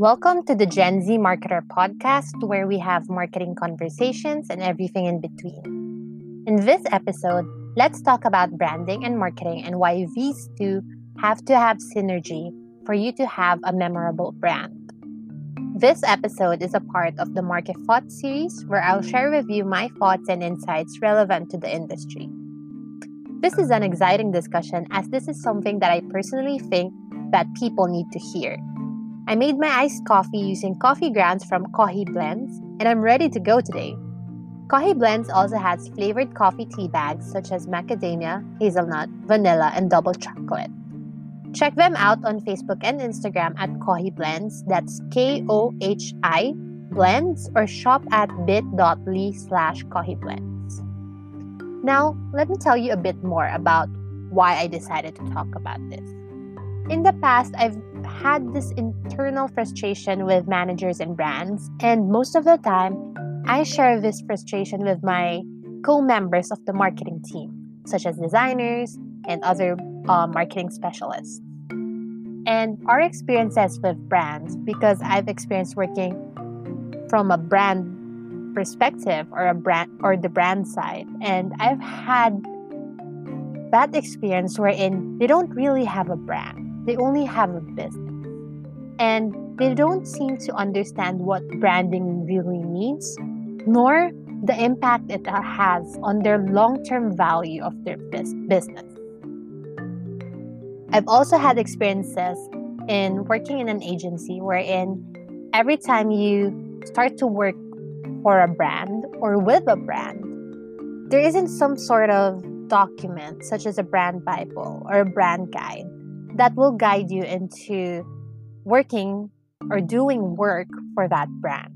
Welcome to the Gen Z Marketer podcast, where we have marketing conversations and everything in between. In this episode, let's talk about branding and marketing and why these two have to have synergy for you to have a memorable brand. This episode is a part of the Market Thoughts series, where I'll share with you my thoughts and insights relevant to the industry. This is an exciting discussion as this is something that I personally think that people need to hear. I made my iced coffee using coffee grounds from Kohi Blends, and I'm ready to go today. Kohi Blends also has flavored coffee tea bags such as macadamia, hazelnut, vanilla, and double chocolate. Check them out on Facebook and Instagram at Kohi Blends, that's K O H I Blends, or shop at bit.ly slash Kohi Blends. Now, let me tell you a bit more about why I decided to talk about this. In the past, I've had this internal frustration with managers and brands, and most of the time, I share this frustration with my co members of the marketing team, such as designers and other uh, marketing specialists. And our experiences with brands, because I've experienced working from a brand perspective or a brand or the brand side and i've had that experience wherein they don't really have a brand they only have a business and they don't seem to understand what branding really means nor the impact it has on their long-term value of their business. I've also had experiences in working in an agency wherein every time you start to work for a brand or with a brand, there isn't some sort of document, such as a brand Bible or a brand guide, that will guide you into working or doing work for that brand.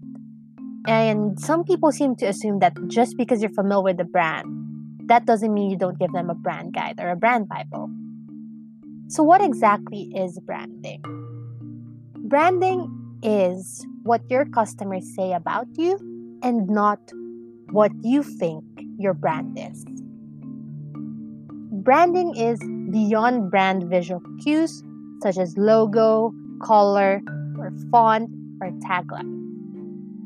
And some people seem to assume that just because you're familiar with the brand, that doesn't mean you don't give them a brand guide or a brand Bible. So, what exactly is branding? Branding is what your customers say about you and not what you think your brand is. Branding is beyond brand visual cues such as logo, color, or font, or tagline.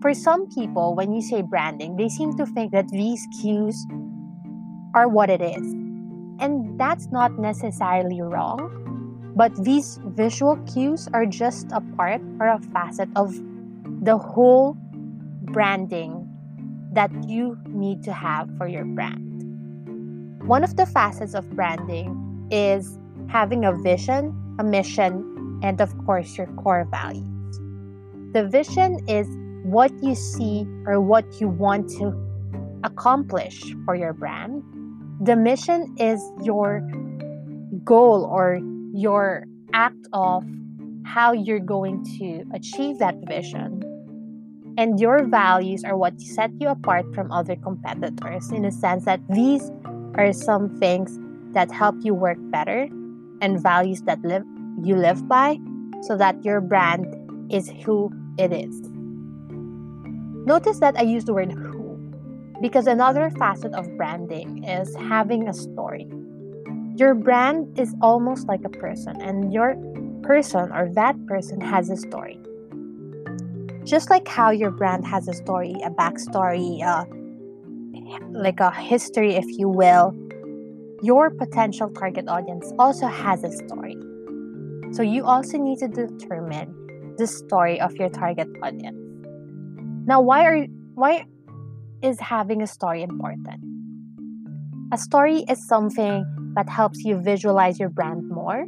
For some people, when you say branding, they seem to think that these cues are what it is. And that's not necessarily wrong, but these visual cues are just a part or a facet of the whole branding that you need to have for your brand. One of the facets of branding is having a vision, a mission, and of course, your core values. The vision is what you see or what you want to accomplish for your brand. The mission is your goal or your act of how you're going to achieve that vision and your values are what set you apart from other competitors in the sense that these are some things that help you work better and values that live you live by so that your brand is who it is. Notice that I use the word who because another facet of branding is having a story. Your brand is almost like a person, and your person or that person has a story just like how your brand has a story, a backstory, uh, like a history, if you will, your potential target audience also has a story. So you also need to determine the story of your target audience. Now, why are why is having a story important? A story is something that helps you visualize your brand more,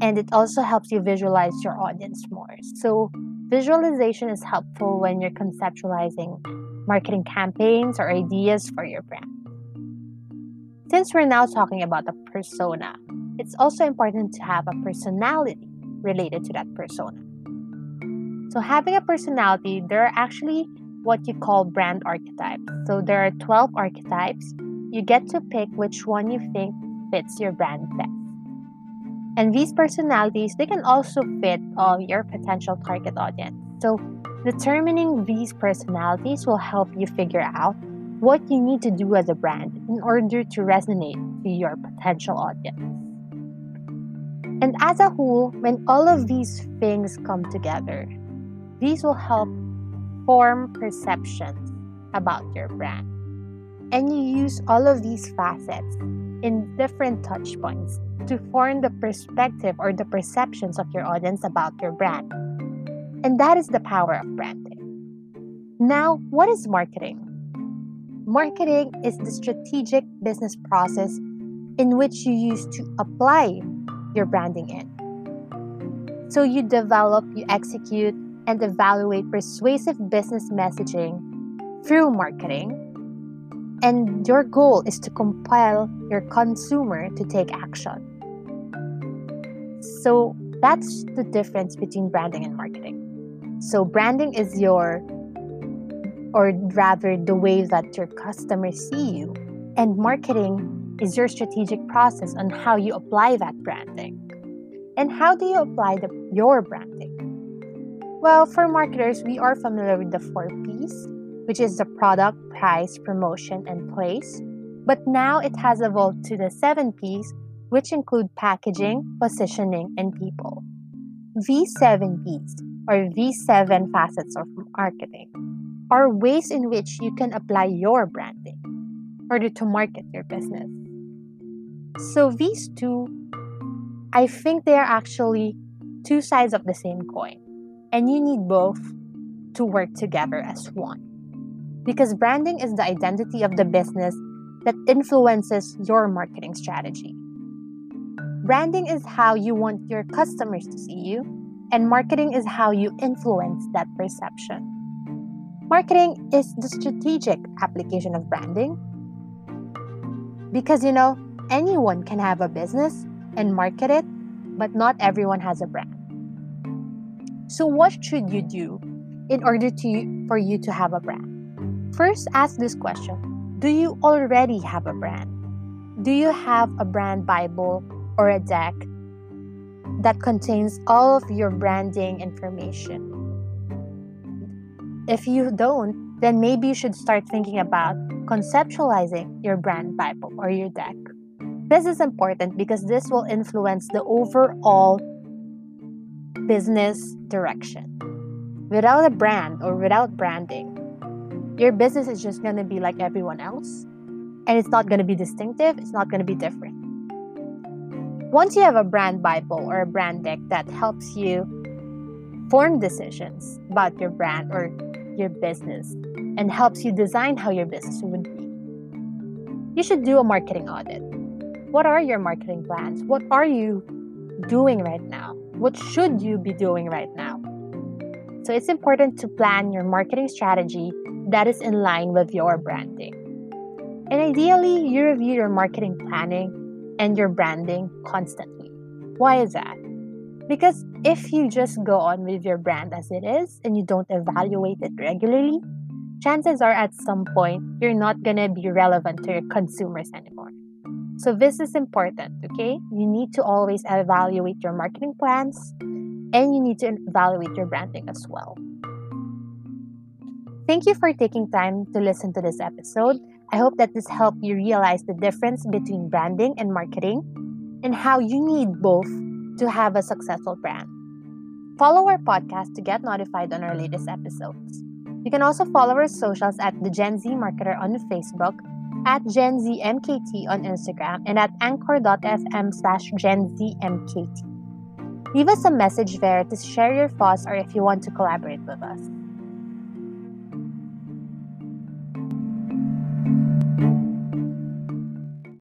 and it also helps you visualize your audience more. So Visualization is helpful when you're conceptualizing marketing campaigns or ideas for your brand. Since we're now talking about the persona, it's also important to have a personality related to that persona. So, having a personality, there are actually what you call brand archetypes. So, there are 12 archetypes. You get to pick which one you think fits your brand best. And these personalities, they can also fit uh, your potential target audience. So, determining these personalities will help you figure out what you need to do as a brand in order to resonate to your potential audience. And as a whole, when all of these things come together, these will help form perceptions about your brand. And you use all of these facets in different touch points to form the perspective or the perceptions of your audience about your brand. And that is the power of branding. Now, what is marketing? Marketing is the strategic business process in which you use to apply your branding in. So you develop, you execute, and evaluate persuasive business messaging through marketing. And your goal is to compel your consumer to take action. So that's the difference between branding and marketing. So, branding is your, or rather, the way that your customers see you, and marketing is your strategic process on how you apply that branding. And how do you apply the, your branding? Well, for marketers, we are familiar with the four P's, which is the product, price, promotion, and place. But now it has evolved to the seven P's, which include packaging, positioning, and people. V7 P's, or V7 facets of marketing, are ways in which you can apply your branding in order to market your business. So these two, I think they are actually two sides of the same coin and you need both to work together as one. Because branding is the identity of the business that influences your marketing strategy. Branding is how you want your customers to see you, and marketing is how you influence that perception. Marketing is the strategic application of branding because you know, anyone can have a business and market it, but not everyone has a brand. So, what should you do in order to, for you to have a brand? First, ask this question Do you already have a brand? Do you have a brand Bible or a deck that contains all of your branding information? If you don't, then maybe you should start thinking about conceptualizing your brand Bible or your deck. This is important because this will influence the overall business direction. Without a brand or without branding, your business is just going to be like everyone else and it's not going to be distinctive, it's not going to be different. Once you have a brand Bible or a brand deck that helps you form decisions about your brand or your business and helps you design how your business would be, you should do a marketing audit. What are your marketing plans? What are you doing right now? What should you be doing right now? So it's important to plan your marketing strategy that is in line with your branding. And ideally, you review your marketing planning and your branding constantly. Why is that? Because if you just go on with your brand as it is and you don't evaluate it regularly, chances are at some point you're not going to be relevant to your consumers anymore. So, this is important, okay? You need to always evaluate your marketing plans and you need to evaluate your branding as well. Thank you for taking time to listen to this episode. I hope that this helped you realize the difference between branding and marketing and how you need both to have a successful brand. Follow our podcast to get notified on our latest episodes. You can also follow our socials at the Gen Z Marketer on Facebook at GenZMKT on Instagram and at anchor.fm slash GenZMKT. Leave us a message there to share your thoughts or if you want to collaborate with us.